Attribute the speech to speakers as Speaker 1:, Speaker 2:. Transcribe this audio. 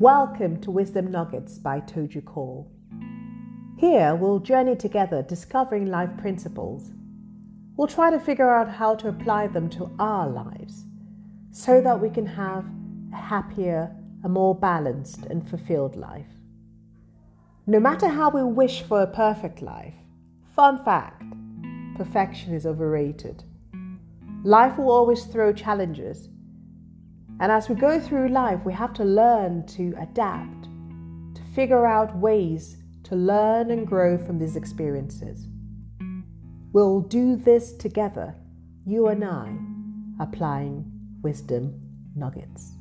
Speaker 1: Welcome to Wisdom Nuggets by Toju Cole. Here we'll journey together discovering life principles. We'll try to figure out how to apply them to our lives so that we can have a happier, a more balanced and fulfilled life. No matter how we wish for a perfect life, fun fact perfection is overrated. Life will always throw challenges and as we go through life, we have to learn to adapt, to figure out ways to learn and grow from these experiences. We'll do this together, you and I, applying wisdom nuggets.